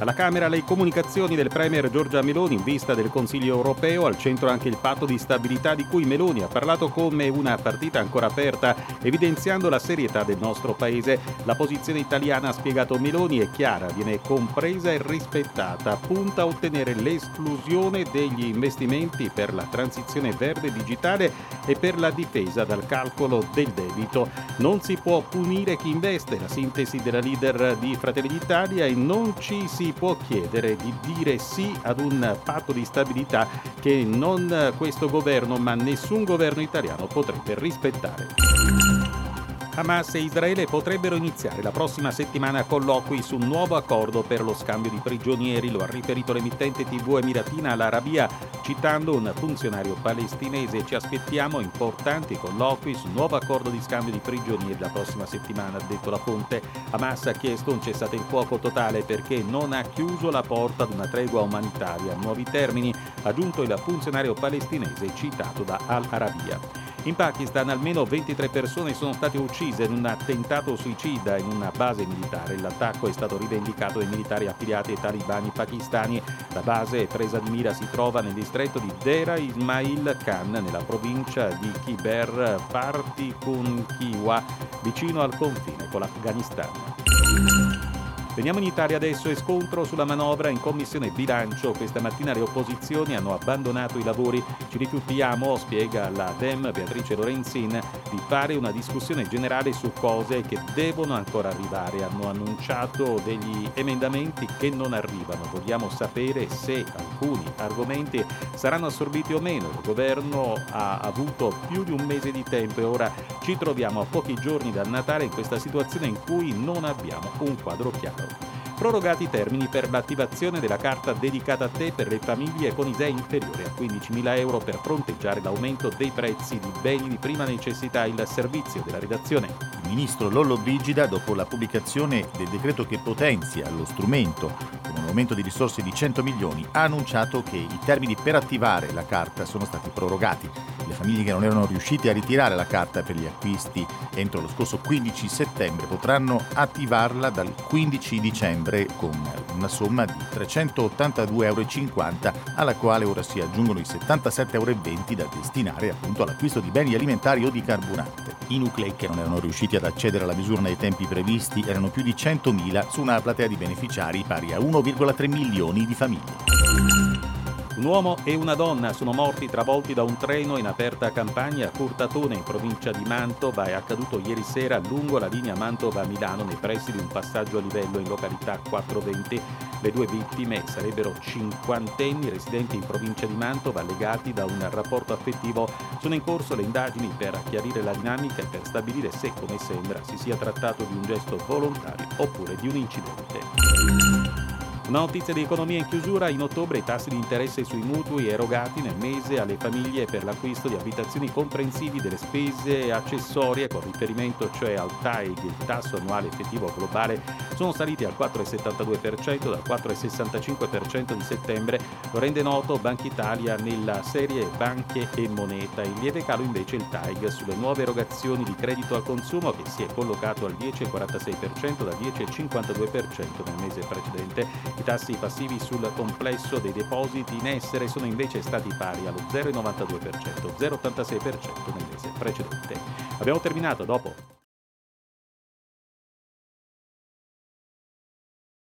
Alla Camera le comunicazioni del Premier Giorgia Meloni in vista del Consiglio europeo, al centro anche il patto di stabilità di cui Meloni ha parlato come una partita ancora aperta, evidenziando la serietà del nostro paese. La posizione italiana, ha spiegato Meloni, è chiara, viene compresa e rispettata, punta a ottenere l'esclusione degli investimenti per la transizione verde digitale e per la difesa dal calcolo del debito. Non si può punire chi investe, la sintesi della leader di Fratelli d'Italia e non ci si può chiedere di dire sì ad un patto di stabilità che non questo governo ma nessun governo italiano potrebbe rispettare. Hamas e Israele potrebbero iniziare la prossima settimana colloqui su un nuovo accordo per lo scambio di prigionieri, lo ha riferito l'emittente TV emiratina all'Arabia, citando un funzionario palestinese. Ci aspettiamo importanti colloqui su un nuovo accordo di scambio di prigionieri la prossima settimana, ha detto la fonte. Hamas ha chiesto un cessate il fuoco totale perché non ha chiuso la porta ad una tregua umanitaria. Nuovi termini, ha aggiunto il funzionario palestinese citato da Al-Arabia. In Pakistan almeno 23 persone sono state uccise in un attentato suicida in una base militare. L'attacco è stato rivendicato dai militari affiliati ai talibani pakistani. La base presa di mira si trova nel distretto di Dera Ismail Khan, nella provincia di Khyber Pakhtunkhwa, vicino al confine con l'Afghanistan. Veniamo in Italia adesso e scontro sulla manovra in commissione bilancio. Questa mattina le opposizioni hanno abbandonato i lavori. Ci rifiutiamo, spiega la Dem Beatrice Lorenzin, di fare una discussione generale su cose che devono ancora arrivare. Hanno annunciato degli emendamenti che non arrivano. Vogliamo sapere se alcuni argomenti saranno assorbiti o meno. Il governo ha avuto più di un mese di tempo e ora ci troviamo a pochi giorni dal Natale in questa situazione in cui non abbiamo un quadro chiaro. Prorogati i termini per l'attivazione della carta dedicata a te per le famiglie con ISEE inferiore a 15.000 euro per fronteggiare l'aumento dei prezzi di beni di prima necessità. Il servizio della redazione. Ministro Lollo Brigida, dopo la pubblicazione del decreto che potenzia lo strumento con un aumento di risorse di 100 milioni, ha annunciato che i termini per attivare la carta sono stati prorogati. Le famiglie che non erano riuscite a ritirare la carta per gli acquisti entro lo scorso 15 settembre potranno attivarla dal 15 dicembre con una somma di 382,50 euro alla quale ora si aggiungono i 77,20 euro da destinare appunto all'acquisto di beni alimentari o di carburante. I nuclei che non erano riusciti ad accedere alla misura nei tempi previsti erano più di 100.000 su una platea di beneficiari pari a 1,3 milioni di famiglie. Un uomo e una donna sono morti travolti da un treno in aperta campagna a Curtatone in provincia di Mantova. È accaduto ieri sera lungo la linea Mantova-Milano nei pressi di un passaggio a livello in località 420. Le due vittime sarebbero cinquantenni residenti in provincia di Mantova legati da un rapporto affettivo. Sono in corso le indagini per chiarire la dinamica e per stabilire se, come sembra, si sia trattato di un gesto volontario oppure di un incidente. Una notizia di economia in chiusura, in ottobre i tassi di interesse sui mutui erogati nel mese alle famiglie per l'acquisto di abitazioni comprensivi delle spese accessorie. Con riferimento cioè al TAEG, il tasso annuale effettivo globale, sono saliti al 4,72% dal 4,65% di settembre, lo rende noto Banca Italia nella serie Banche e Moneta. In lieve calo invece il TAEG sulle nuove erogazioni di credito al consumo che si è collocato al 10,46% dal 10,52% nel mese precedente I tassi passivi sul complesso dei depositi in essere sono invece stati pari allo 0,92%, 0,86% nel mese precedente. Abbiamo terminato, dopo.